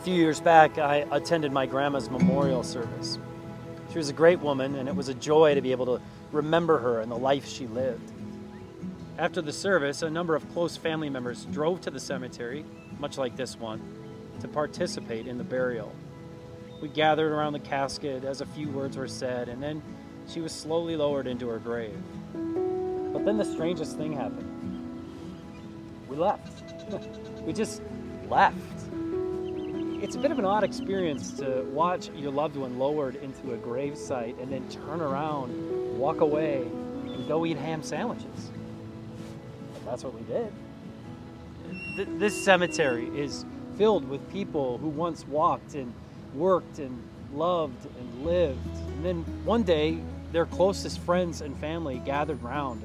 few years back, I attended my grandma's memorial service. She was a great woman, and it was a joy to be able to remember her and the life she lived. After the service, a number of close family members drove to the cemetery, much like this one, to participate in the burial. We gathered around the casket as a few words were said, and then she was slowly lowered into her grave. But then the strangest thing happened. We left. we just left. It's a bit of an odd experience to watch your loved one lowered into a grave site and then turn around, walk away, and go eat ham sandwiches. But that's what we did. This cemetery is filled with people who once walked and worked and loved and lived. And then one day, their closest friends and family gathered round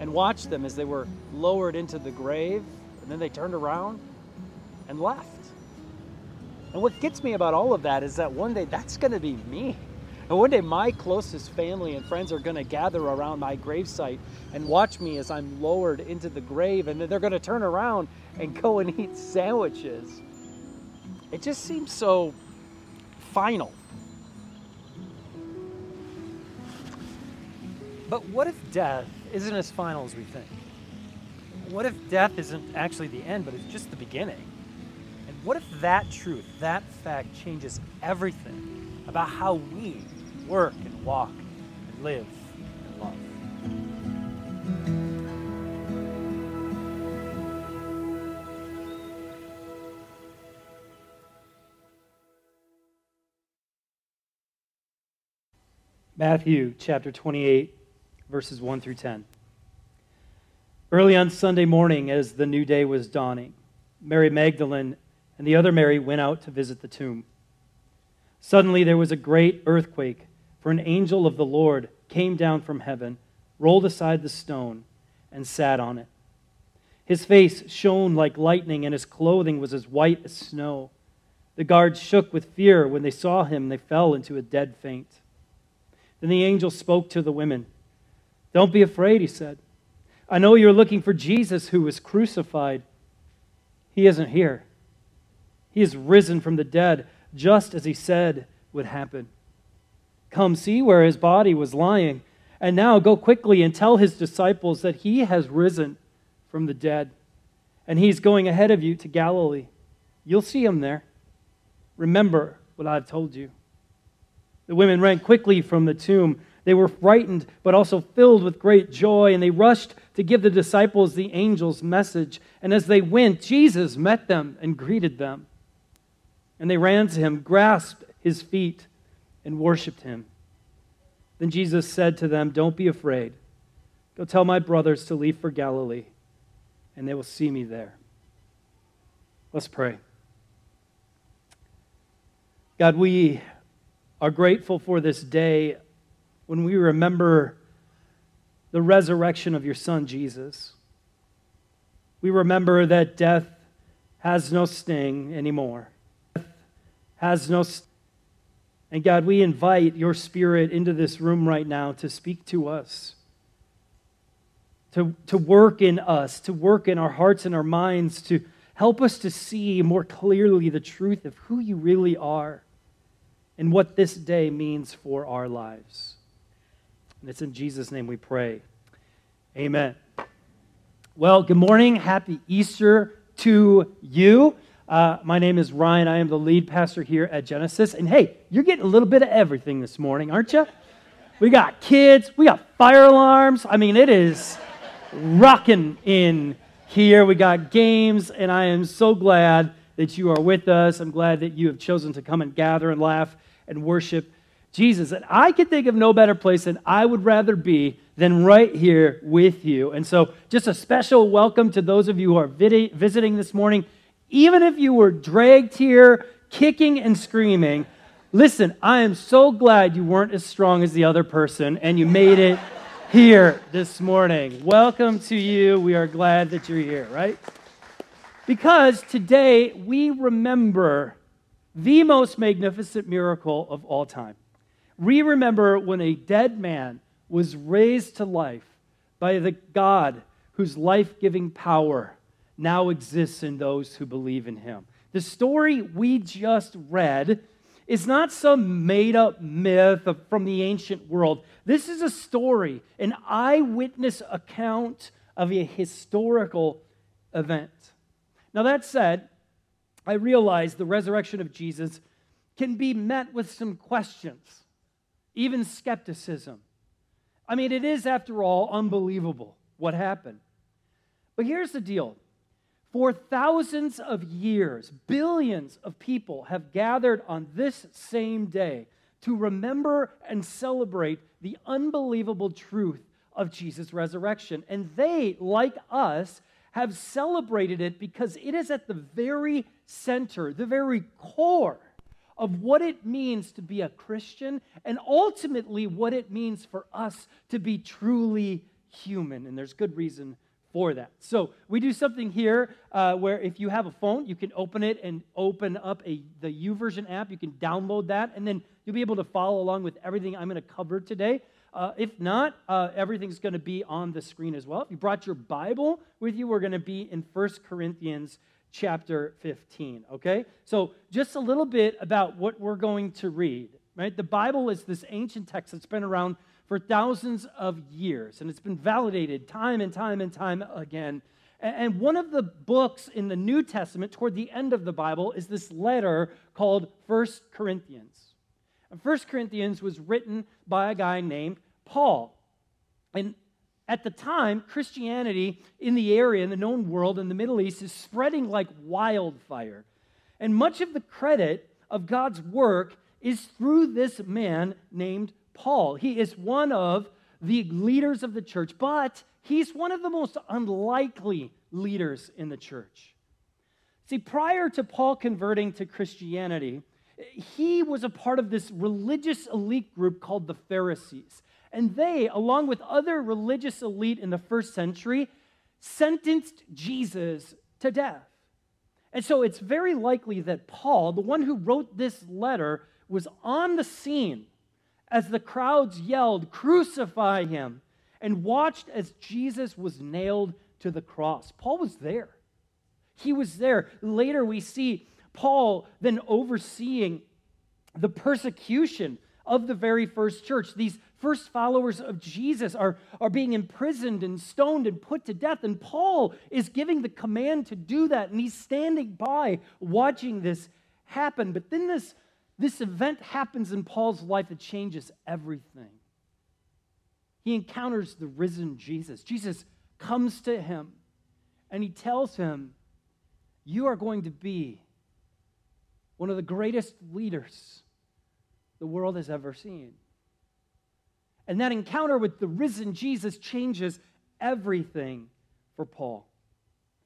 and watched them as they were lowered into the grave, and then they turned around and left. And what gets me about all of that is that one day that's going to be me. And one day my closest family and friends are going to gather around my gravesite and watch me as I'm lowered into the grave, and then they're going to turn around and go and eat sandwiches. It just seems so final. But what if death isn't as final as we think? What if death isn't actually the end, but it's just the beginning? What if that truth, that fact, changes everything about how we work and walk and live and love? Matthew chapter 28 verses 1 through 10. Early on Sunday morning, as the new day was dawning, Mary Magdalene and the other Mary went out to visit the tomb. Suddenly there was a great earthquake, for an angel of the Lord came down from heaven, rolled aside the stone, and sat on it. His face shone like lightning, and his clothing was as white as snow. The guards shook with fear when they saw him, they fell into a dead faint. Then the angel spoke to the women. Don't be afraid, he said. I know you're looking for Jesus who was crucified. He isn't here. He is risen from the dead, just as he said would happen. Come see where his body was lying. And now go quickly and tell his disciples that he has risen from the dead. And he's going ahead of you to Galilee. You'll see him there. Remember what I've told you. The women ran quickly from the tomb they were frightened, but also filled with great joy, and they rushed to give the disciples the angel's message. And as they went, Jesus met them and greeted them. And they ran to him, grasped his feet, and worshiped him. Then Jesus said to them, Don't be afraid. Go tell my brothers to leave for Galilee, and they will see me there. Let's pray. God, we are grateful for this day when we remember the resurrection of your Son, Jesus. We remember that death has no sting anymore. Has no st- And God, we invite your Spirit into this room right now to speak to us, to, to work in us, to work in our hearts and our minds, to help us to see more clearly the truth of who you really are and what this day means for our lives. And it's in Jesus' name we pray. Amen. Well, good morning. Happy Easter to you. Uh, my name is Ryan. I am the lead pastor here at Genesis. And hey, you're getting a little bit of everything this morning, aren't you? We got kids, we got fire alarms. I mean, it is rocking in here. We got games, and I am so glad that you are with us. I'm glad that you have chosen to come and gather and laugh and worship Jesus. And I can think of no better place than I would rather be than right here with you. And so, just a special welcome to those of you who are visiting this morning. Even if you were dragged here, kicking and screaming, listen, I am so glad you weren't as strong as the other person and you made it here this morning. Welcome to you. We are glad that you're here, right? Because today we remember the most magnificent miracle of all time. We remember when a dead man was raised to life by the God whose life giving power now exists in those who believe in him. The story we just read is not some made up myth from the ancient world. This is a story, an eyewitness account of a historical event. Now, that said, I realize the resurrection of Jesus can be met with some questions, even skepticism. I mean, it is, after all, unbelievable what happened. But here's the deal for thousands of years, billions of people have gathered on this same day to remember and celebrate the unbelievable truth of Jesus' resurrection. And they, like us, have celebrated it because it is at the very center, the very core of what it means to be a Christian and ultimately what it means for us to be truly human. And there's good reason for that. So we do something here uh, where if you have a phone, you can open it and open up a, the YouVersion app. You can download that, and then you'll be able to follow along with everything I'm going to cover today. Uh, if not, uh, everything's going to be on the screen as well. If you brought your Bible with you, we're going to be in 1 Corinthians chapter 15, okay? So, just a little bit about what we're going to read, right? The Bible is this ancient text that's been around for thousands of years, and it's been validated time and time and time again. And one of the books in the New Testament, toward the end of the Bible, is this letter called First Corinthians. And First Corinthians was written by a guy named Paul. And at the time, Christianity in the area, in the known world, in the Middle East, is spreading like wildfire. And much of the credit of God's work is through this man named Paul. He is one of the leaders of the church, but he's one of the most unlikely leaders in the church. See, prior to Paul converting to Christianity, he was a part of this religious elite group called the Pharisees. And they, along with other religious elite in the first century, sentenced Jesus to death. And so it's very likely that Paul, the one who wrote this letter, was on the scene as the crowds yelled, Crucify him, and watched as Jesus was nailed to the cross. Paul was there. He was there. Later, we see Paul then overseeing the persecution of the very first church. These first followers of Jesus are, are being imprisoned and stoned and put to death. And Paul is giving the command to do that. And he's standing by watching this happen. But then this this event happens in Paul's life that changes everything. He encounters the risen Jesus. Jesus comes to him and he tells him, You are going to be one of the greatest leaders the world has ever seen. And that encounter with the risen Jesus changes everything for Paul.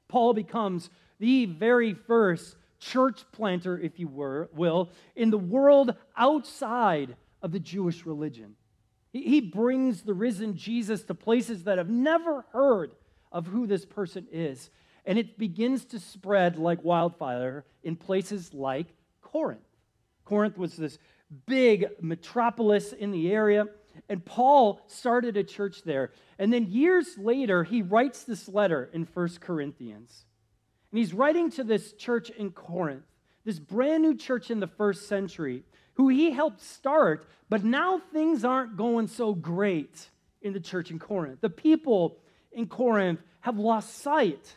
Paul becomes the very first church planter, if you were, will, in the world outside of the Jewish religion. He brings the risen Jesus to places that have never heard of who this person is. And it begins to spread like wildfire in places like Corinth. Corinth was this big metropolis in the area, and Paul started a church there. And then years later, he writes this letter in First Corinthians. And he's writing to this church in Corinth, this brand new church in the first century, who he helped start, but now things aren't going so great in the church in Corinth. The people in Corinth have lost sight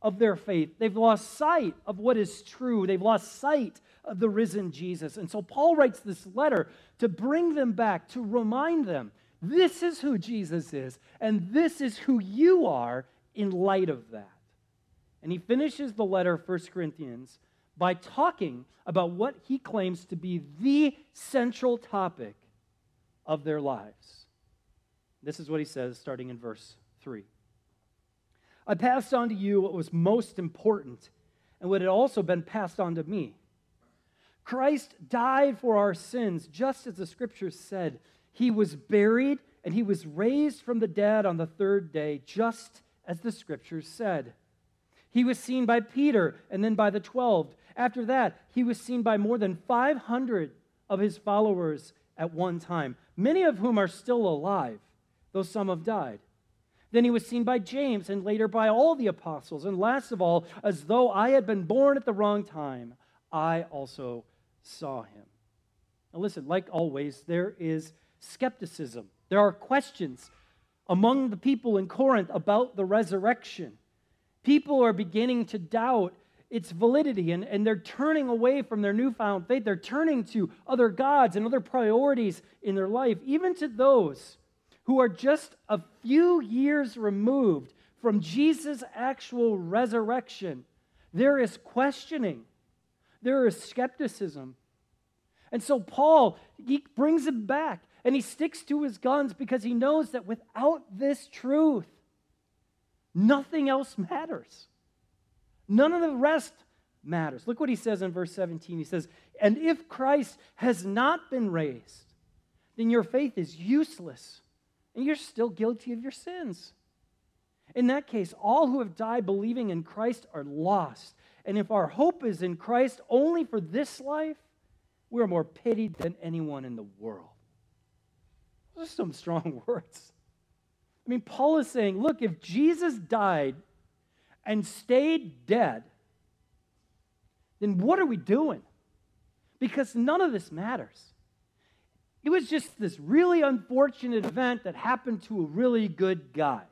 of their faith. They've lost sight of what is true. They've lost sight of the risen Jesus. And so Paul writes this letter to bring them back, to remind them this is who Jesus is, and this is who you are in light of that. And he finishes the letter of 1 Corinthians by talking about what he claims to be the central topic of their lives. This is what he says starting in verse 3. I passed on to you what was most important and what had also been passed on to me. Christ died for our sins, just as the scriptures said. He was buried and he was raised from the dead on the third day, just as the scriptures said. He was seen by Peter and then by the 12. After that, he was seen by more than 500 of his followers at one time, many of whom are still alive, though some have died. Then he was seen by James and later by all the apostles. And last of all, as though I had been born at the wrong time, I also saw him. Now, listen, like always, there is skepticism. There are questions among the people in Corinth about the resurrection. People are beginning to doubt its validity and, and they're turning away from their newfound faith. They're turning to other gods and other priorities in their life, even to those who are just a few years removed from Jesus' actual resurrection. There is questioning, there is skepticism. And so Paul, he brings him back and he sticks to his guns because he knows that without this truth, nothing else matters. None of the rest matters. Look what he says in verse 17. He says, And if Christ has not been raised, then your faith is useless and you're still guilty of your sins. In that case, all who have died believing in Christ are lost. And if our hope is in Christ only for this life, we're more pitied than anyone in the world. Those are some strong words. I mean, Paul is saying, look, if Jesus died and stayed dead, then what are we doing? Because none of this matters. It was just this really unfortunate event that happened to a really good guy.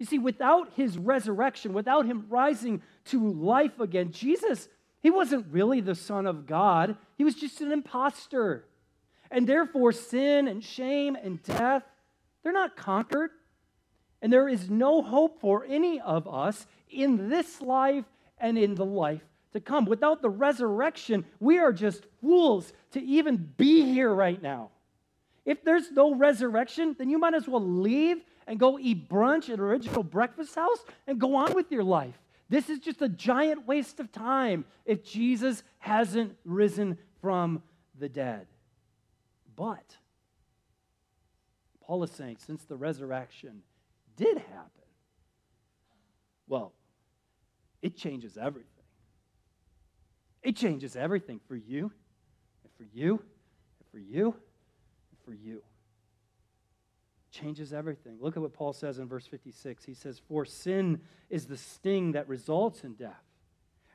You see, without his resurrection, without him rising to life again, Jesus, he wasn't really the Son of God. He was just an impostor. And therefore, sin and shame and death, they're not conquered. And there is no hope for any of us in this life and in the life to come. Without the resurrection, we are just fools to even be here right now. If there's no resurrection, then you might as well leave and go eat brunch at Original Breakfast House and go on with your life. This is just a giant waste of time if Jesus hasn't risen from the dead. But Paul is saying, since the resurrection did happen, well, it changes everything. It changes everything for you, and for you, and for you, and for you. Changes everything. Look at what Paul says in verse 56. He says, For sin is the sting that results in death,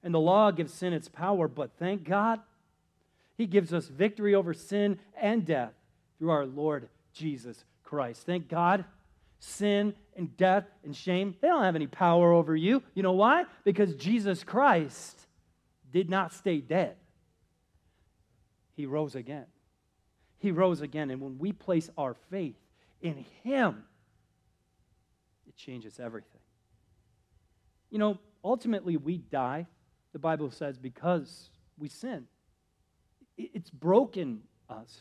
and the law gives sin its power, but thank God he gives us victory over sin and death through our Lord Jesus Christ. Thank God. Sin and death and shame, they don't have any power over you. You know why? Because Jesus Christ did not stay dead. He rose again. He rose again. And when we place our faith in Him, it changes everything. You know, ultimately, we die, the Bible says, because we sin. It's broken us.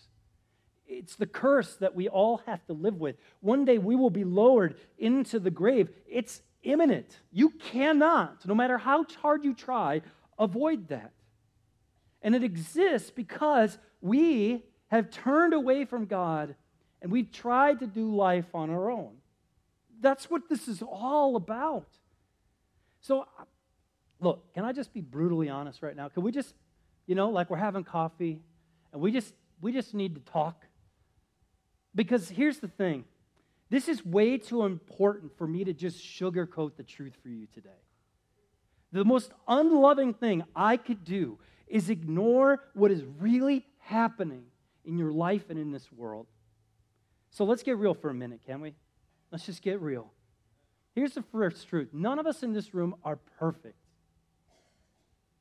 It's the curse that we all have to live with. One day we will be lowered into the grave. It's imminent. You cannot, no matter how hard you try, avoid that. And it exists because we have turned away from God and we've tried to do life on our own. That's what this is all about. So, look, can I just be brutally honest right now? Can we just you know, like we're having coffee and we just we just need to talk. Because here's the thing. This is way too important for me to just sugarcoat the truth for you today. The most unloving thing I could do is ignore what is really happening in your life and in this world. So let's get real for a minute, can we? Let's just get real. Here's the first truth none of us in this room are perfect.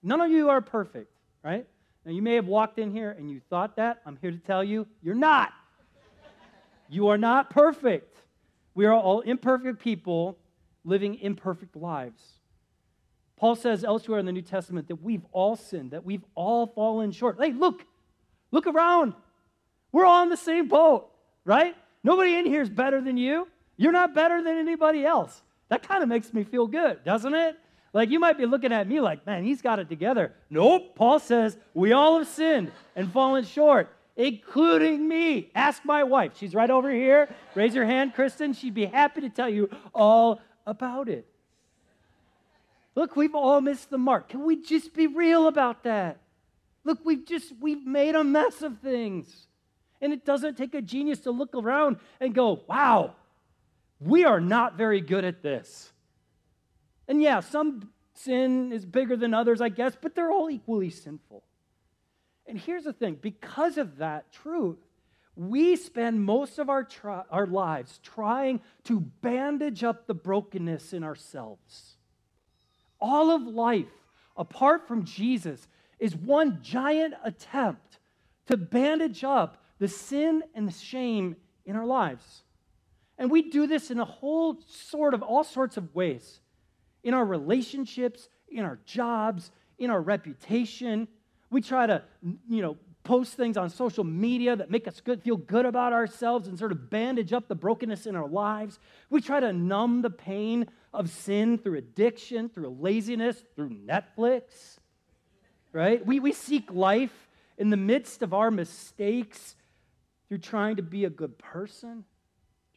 None of you are perfect right? Now, you may have walked in here and you thought that. I'm here to tell you, you're not. You are not perfect. We are all imperfect people living imperfect lives. Paul says elsewhere in the New Testament that we've all sinned, that we've all fallen short. Hey, look, look around. We're all in the same boat, right? Nobody in here is better than you. You're not better than anybody else. That kind of makes me feel good, doesn't it? Like you might be looking at me like, man, he's got it together. Nope. Paul says, we all have sinned and fallen short, including me. Ask my wife. She's right over here. Raise your hand, Kristen. She'd be happy to tell you all about it. Look, we've all missed the mark. Can we just be real about that? Look, we've just we've made a mess of things. And it doesn't take a genius to look around and go, wow, We are not very good at this. And yeah, some sin is bigger than others, I guess, but they're all equally sinful. And here's the thing because of that truth, we spend most of our, tri- our lives trying to bandage up the brokenness in ourselves. All of life, apart from Jesus, is one giant attempt to bandage up the sin and the shame in our lives. And we do this in a whole sort of all sorts of ways in our relationships, in our jobs, in our reputation. We try to, you know, post things on social media that make us good, feel good about ourselves and sort of bandage up the brokenness in our lives. We try to numb the pain of sin through addiction, through laziness, through Netflix, right? We, we seek life in the midst of our mistakes through trying to be a good person,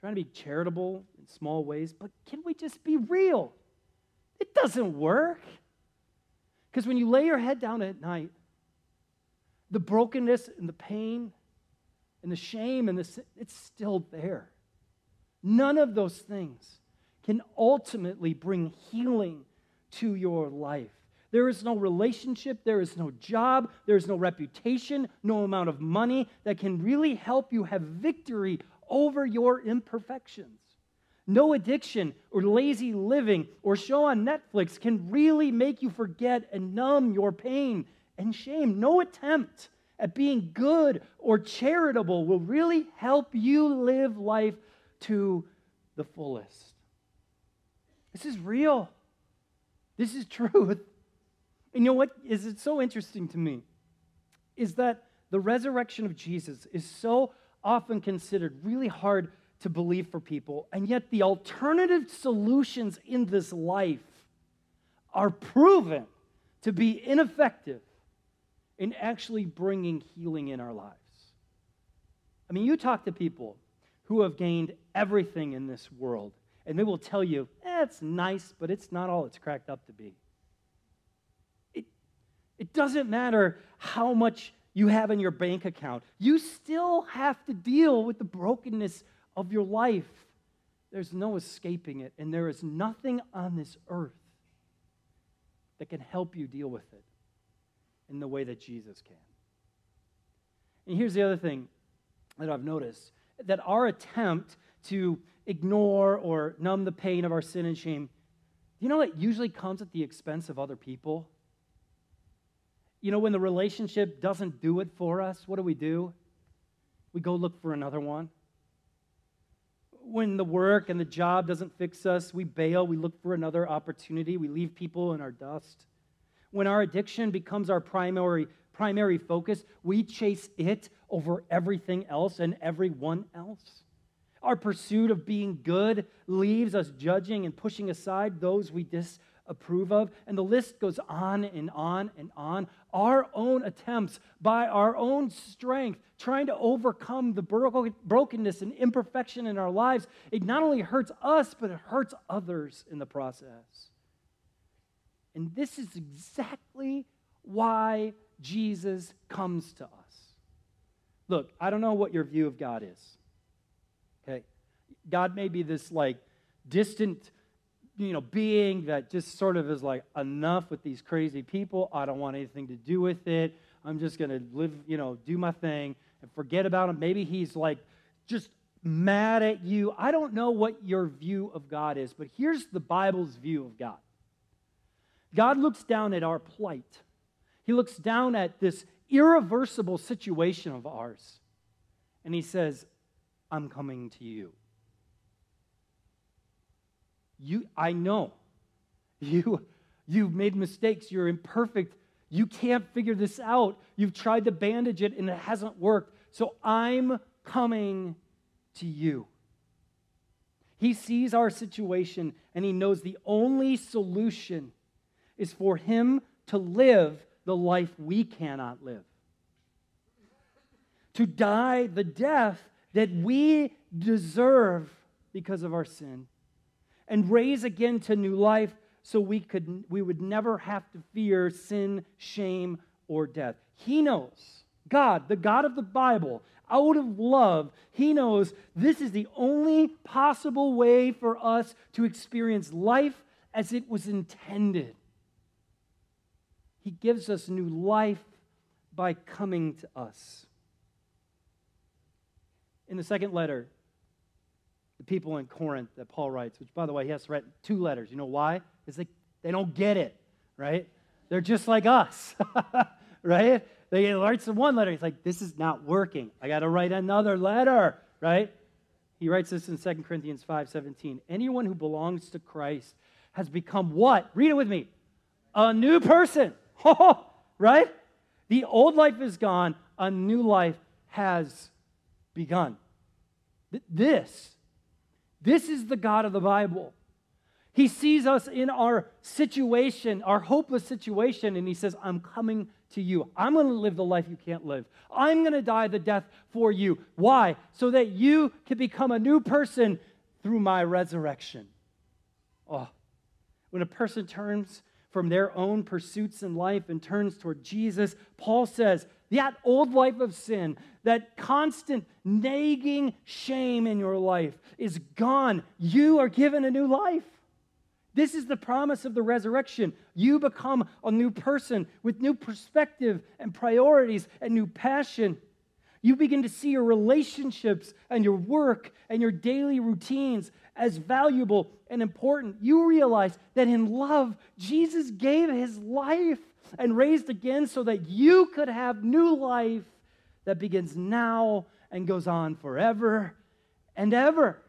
trying to be charitable in small ways. But can we just be real? It doesn't work. Because when you lay your head down at night, the brokenness and the pain and the shame and the sin, it's still there. None of those things can ultimately bring healing to your life. There is no relationship, there is no job, there is no reputation, no amount of money that can really help you have victory over your imperfections. No addiction or lazy living or show on Netflix can really make you forget and numb your pain and shame. No attempt at being good or charitable will really help you live life to the fullest. This is real. This is truth. And you know what is it so interesting to me is that the resurrection of Jesus is so often considered really hard to believe for people, and yet the alternative solutions in this life are proven to be ineffective in actually bringing healing in our lives. I mean, you talk to people who have gained everything in this world, and they will tell you, eh, it's nice, but it's not all it's cracked up to be. It, it doesn't matter how much you have in your bank account, you still have to deal with the brokenness of your life. There's no escaping it, and there is nothing on this earth that can help you deal with it in the way that Jesus can. And here's the other thing that I've noticed that our attempt to ignore or numb the pain of our sin and shame, you know, it usually comes at the expense of other people. You know, when the relationship doesn't do it for us, what do we do? We go look for another one. When the work and the job doesn't fix us, we bail, we look for another opportunity, we leave people in our dust. When our addiction becomes our primary, primary focus, we chase it over everything else and everyone else. Our pursuit of being good leaves us judging and pushing aside those we disapprove of. And the list goes on and on and on. Our own attempts, by our own strength, trying to overcome the brokenness and imperfection in our lives, it not only hurts us, but it hurts others in the process. And this is exactly why Jesus comes to us. Look, I don't know what your view of God is. Okay? God may be this like distant, you know, being that just sort of is like enough with these crazy people. I don't want anything to do with it. I'm just going to live, you know, do my thing and forget about him. Maybe he's like just mad at you. I don't know what your view of God is, but here's the Bible's view of God. God looks down at our plight. He looks down at this irreversible situation of ours, and He says, I'm coming to you. You, I know. You, you've made mistakes. You're imperfect. You can't figure this out. You've tried to bandage it and it hasn't worked. So I'm coming to you. He sees our situation and he knows the only solution is for him to live the life we cannot live. To die the death that we deserve because of our sin. And raise again to new life so we, could, we would never have to fear sin, shame, or death. He knows, God, the God of the Bible, out of love, he knows this is the only possible way for us to experience life as it was intended. He gives us new life by coming to us. In the second letter, the people in Corinth that Paul writes, which by the way, he has to write two letters. You know why? Because they, they don't get it, right? They're just like us, right? They writes the one letter. He's like, this is not working. I got to write another letter, right? He writes this in 2 Corinthians 5 17. Anyone who belongs to Christ has become what? Read it with me. A new person, right? The old life is gone, a new life has begun. This, this is the God of the Bible. He sees us in our situation, our hopeless situation, and He says, I'm coming to you. I'm going to live the life you can't live. I'm going to die the death for you. Why? So that you can become a new person through my resurrection. Oh, when a person turns from their own pursuits in life and turns toward Jesus, Paul says, that old life of sin, that constant nagging shame in your life is gone. You are given a new life. This is the promise of the resurrection. You become a new person with new perspective and priorities and new passion. You begin to see your relationships and your work and your daily routines as valuable and important. You realize that in love, Jesus gave his life and raised again so that you could have new life that begins now and goes on forever and ever.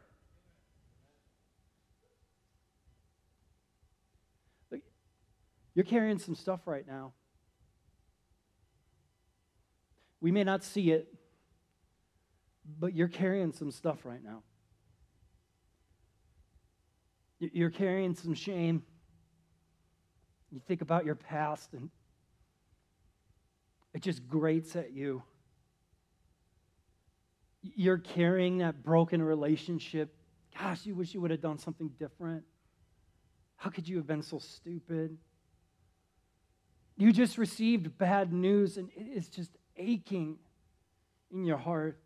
You're carrying some stuff right now. We may not see it, but you're carrying some stuff right now. You're carrying some shame. You think about your past, and it just grates at you. You're carrying that broken relationship. Gosh, you wish you would have done something different. How could you have been so stupid? You just received bad news and it is just aching in your heart.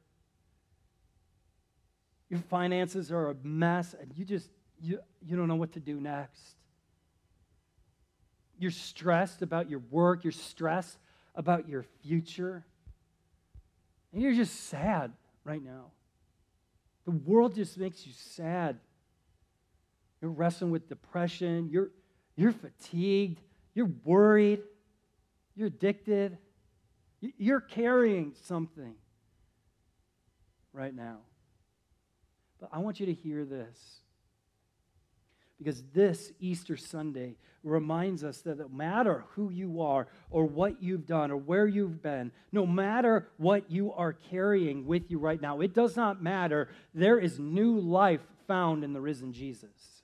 Your finances are a mess and you just you, you don't know what to do next. You're stressed about your work, you're stressed about your future. And you're just sad right now. The world just makes you sad. You're wrestling with depression, you're, you're fatigued, you're worried. You're addicted. You're carrying something right now. But I want you to hear this. Because this Easter Sunday reminds us that no matter who you are, or what you've done, or where you've been, no matter what you are carrying with you right now, it does not matter. There is new life found in the risen Jesus.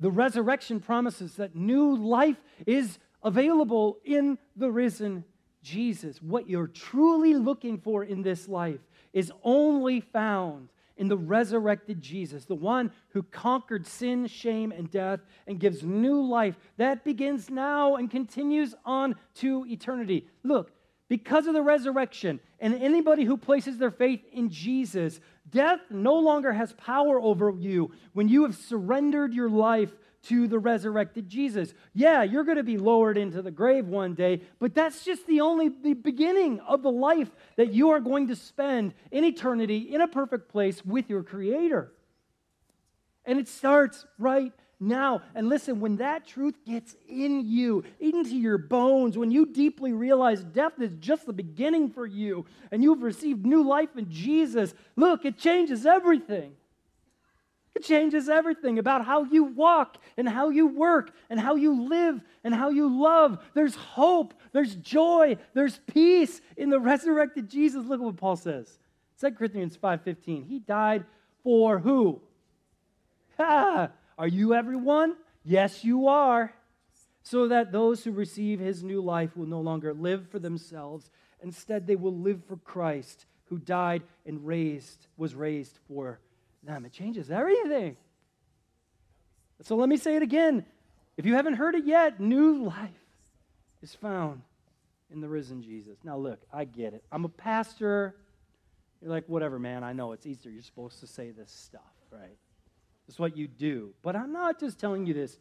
The resurrection promises that new life is available in the risen Jesus. What you're truly looking for in this life is only found in the resurrected Jesus, the one who conquered sin, shame, and death and gives new life. That begins now and continues on to eternity. Look, because of the resurrection and anybody who places their faith in Jesus, death no longer has power over you when you have surrendered your life to the resurrected Jesus. Yeah, you're going to be lowered into the grave one day, but that's just the only the beginning of the life that you are going to spend in eternity in a perfect place with your creator. And it starts right now. And listen, when that truth gets in you, into your bones, when you deeply realize death is just the beginning for you and you've received new life in Jesus, look, it changes everything. It changes everything about how you walk and how you work and how you live and how you love. There's hope, there's joy, there's peace in the resurrected Jesus. Look at what Paul says. 2 Corinthians 5:15. He died for who? Ah, are you everyone? Yes, you are. So that those who receive his new life will no longer live for themselves. Instead, they will live for Christ, who died and raised, was raised for them. It changes everything. So let me say it again. If you haven't heard it yet, new life is found in the risen Jesus. Now, look, I get it. I'm a pastor. You're like, whatever, man. I know it's Easter. You're supposed to say this stuff, right? It's what you do. But I'm not just telling you this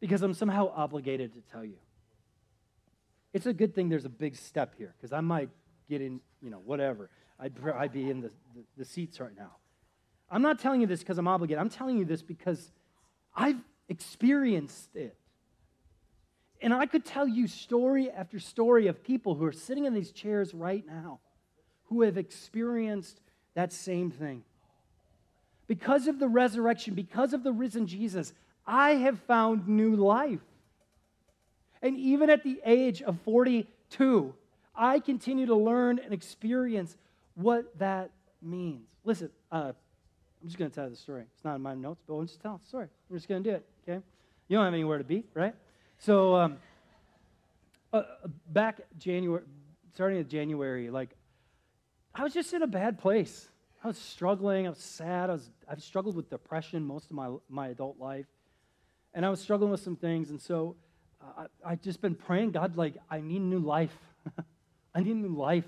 because I'm somehow obligated to tell you. It's a good thing there's a big step here because I might get in, you know, whatever. I'd, I'd be in the, the, the seats right now. I'm not telling you this because I'm obligated. I'm telling you this because I've experienced it. And I could tell you story after story of people who are sitting in these chairs right now who have experienced that same thing. Because of the resurrection, because of the risen Jesus, I have found new life. And even at the age of 42, I continue to learn and experience what that means. Listen, uh, I'm just going to tell the story. It's not in my notes, but I'm just telling the story. I'm just going to do it, okay? You don't have anywhere to be, right? So, um, uh, back January, starting in January, like, I was just in a bad place. I was struggling. I was sad. I was, I've struggled with depression most of my, my adult life. And I was struggling with some things. And so uh, I, I've just been praying, God, like, I need new life. I need new life.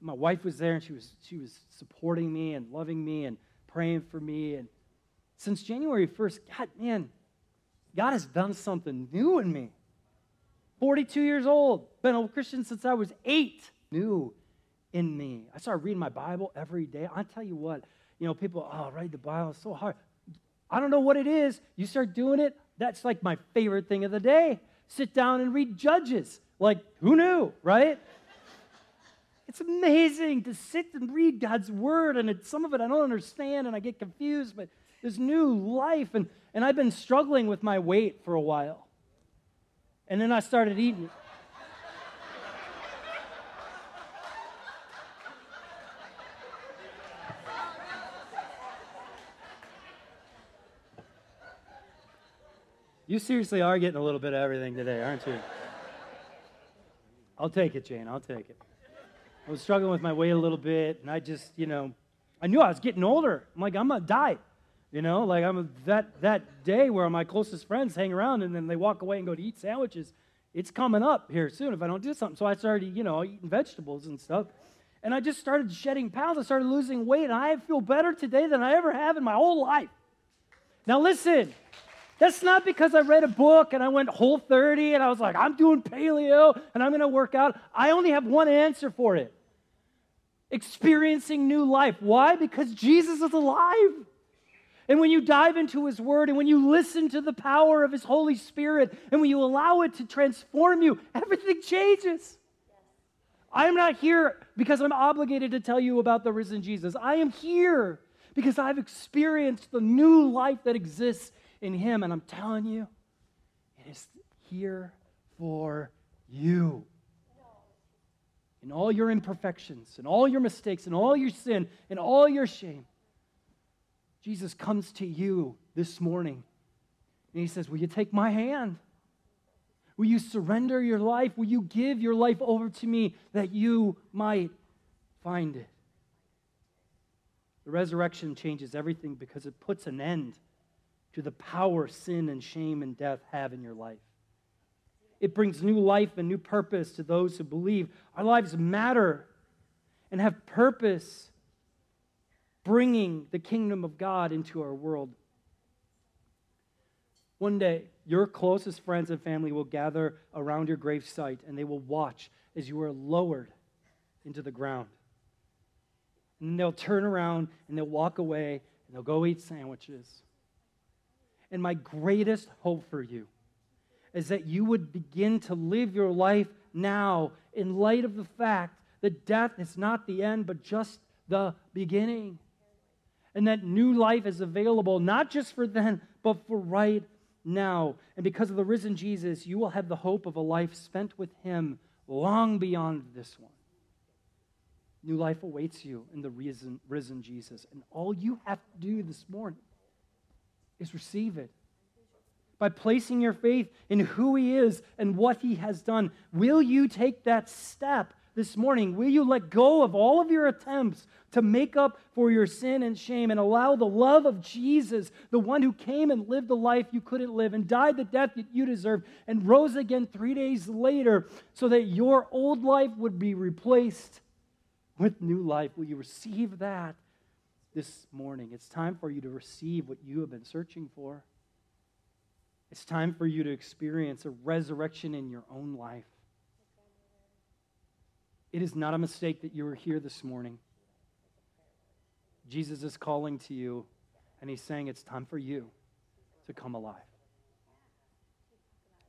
My wife was there and she was, she was supporting me and loving me and praying for me. And since January 1st, God, man, God has done something new in me. 42 years old, been a Christian since I was eight, new in me. I started reading my Bible every day. I tell you what, you know, people, oh, read the Bible, so hard. I don't know what it is. You start doing it, that's like my favorite thing of the day. Sit down and read Judges. Like, who knew, right? It's amazing to sit and read God's word, and some of it I don't understand and I get confused, but there's new life. And, and I've been struggling with my weight for a while. And then I started eating. You seriously are getting a little bit of everything today, aren't you? I'll take it, Jane. I'll take it. I was struggling with my weight a little bit, and I just, you know, I knew I was getting older. I'm like, I'm gonna die. You know, like I'm that that day where my closest friends hang around and then they walk away and go to eat sandwiches. It's coming up here soon if I don't do something. So I started, you know, eating vegetables and stuff. And I just started shedding pounds. I started losing weight, and I feel better today than I ever have in my whole life. Now listen, that's not because I read a book and I went whole 30 and I was like, I'm doing paleo and I'm to work out. I only have one answer for it experiencing new life. Why? Because Jesus is alive. And when you dive into his word and when you listen to the power of his Holy Spirit and when you allow it to transform you, everything changes. I'm not here because I'm obligated to tell you about the risen Jesus. I am here because I've experienced the new life that exists in Him. And I'm telling you, it is here for you. In all your imperfections, and all your mistakes, and all your sin, and all your shame, Jesus comes to you this morning and He says, Will you take my hand? Will you surrender your life? Will you give your life over to me that you might find it? The resurrection changes everything because it puts an end to the power sin and shame and death have in your life. It brings new life and new purpose to those who believe. Our lives matter and have purpose, bringing the kingdom of God into our world. One day, your closest friends and family will gather around your gravesite and they will watch as you are lowered into the ground. And they'll turn around and they'll walk away and they'll go eat sandwiches. And my greatest hope for you is that you would begin to live your life now in light of the fact that death is not the end, but just the beginning. And that new life is available not just for then, but for right now. And because of the risen Jesus, you will have the hope of a life spent with Him long beyond this one. New life awaits you in the risen, risen Jesus. And all you have to do this morning is receive it. By placing your faith in who He is and what He has done, will you take that step this morning? Will you let go of all of your attempts to make up for your sin and shame and allow the love of Jesus, the one who came and lived the life you couldn't live and died the death that you deserved and rose again three days later so that your old life would be replaced with new life? Will you receive that this morning? It's time for you to receive what you have been searching for. It's time for you to experience a resurrection in your own life. It is not a mistake that you are here this morning. Jesus is calling to you, and he's saying it's time for you to come alive.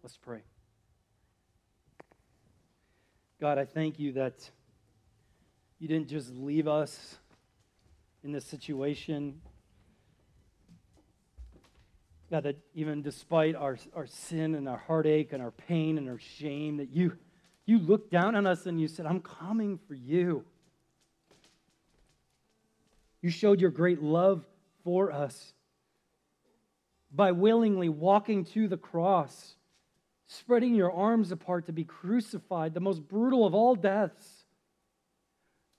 Let's pray. God, I thank you that you didn't just leave us in this situation God, that even despite our, our sin and our heartache and our pain and our shame, that you, you looked down on us and you said, I'm coming for you. You showed your great love for us by willingly walking to the cross, spreading your arms apart to be crucified, the most brutal of all deaths,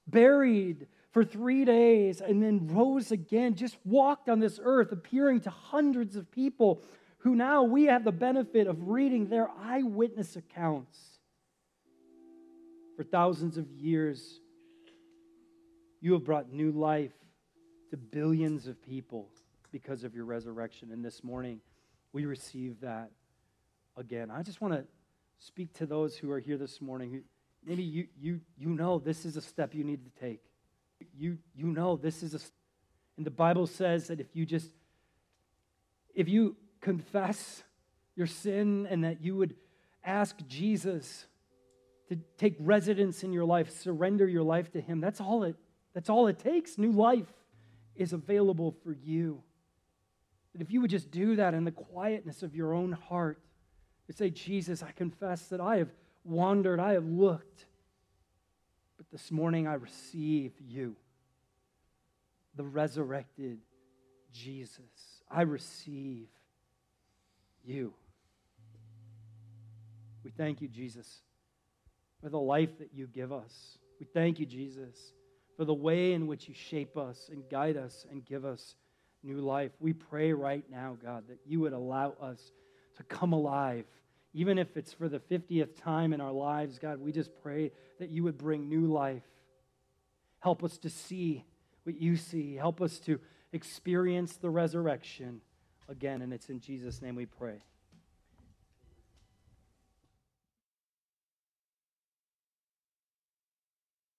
buried for three days and then rose again, just walked on this earth, appearing to hundreds of people who now we have the benefit of reading their eyewitness accounts. For thousands of years, you have brought new life to billions of people because of your resurrection. And this morning, we receive that again. I just want to speak to those who are here this morning. Maybe you, you, you know this is a step you need to take you, you know this is a. And the Bible says that if you just, if you confess your sin and that you would ask Jesus to take residence in your life, surrender your life to Him, that's all it, that's all it takes. New life is available for you. That if you would just do that in the quietness of your own heart, and say, Jesus, I confess that I have wandered, I have looked, but this morning I receive you, the resurrected Jesus. I receive you. We thank you, Jesus, for the life that you give us. We thank you, Jesus, for the way in which you shape us and guide us and give us new life. We pray right now, God, that you would allow us to come alive even if it's for the 50th time in our lives, God, we just pray that you would bring new life. Help us to see what you see. Help us to experience the resurrection again. And it's in Jesus' name we pray.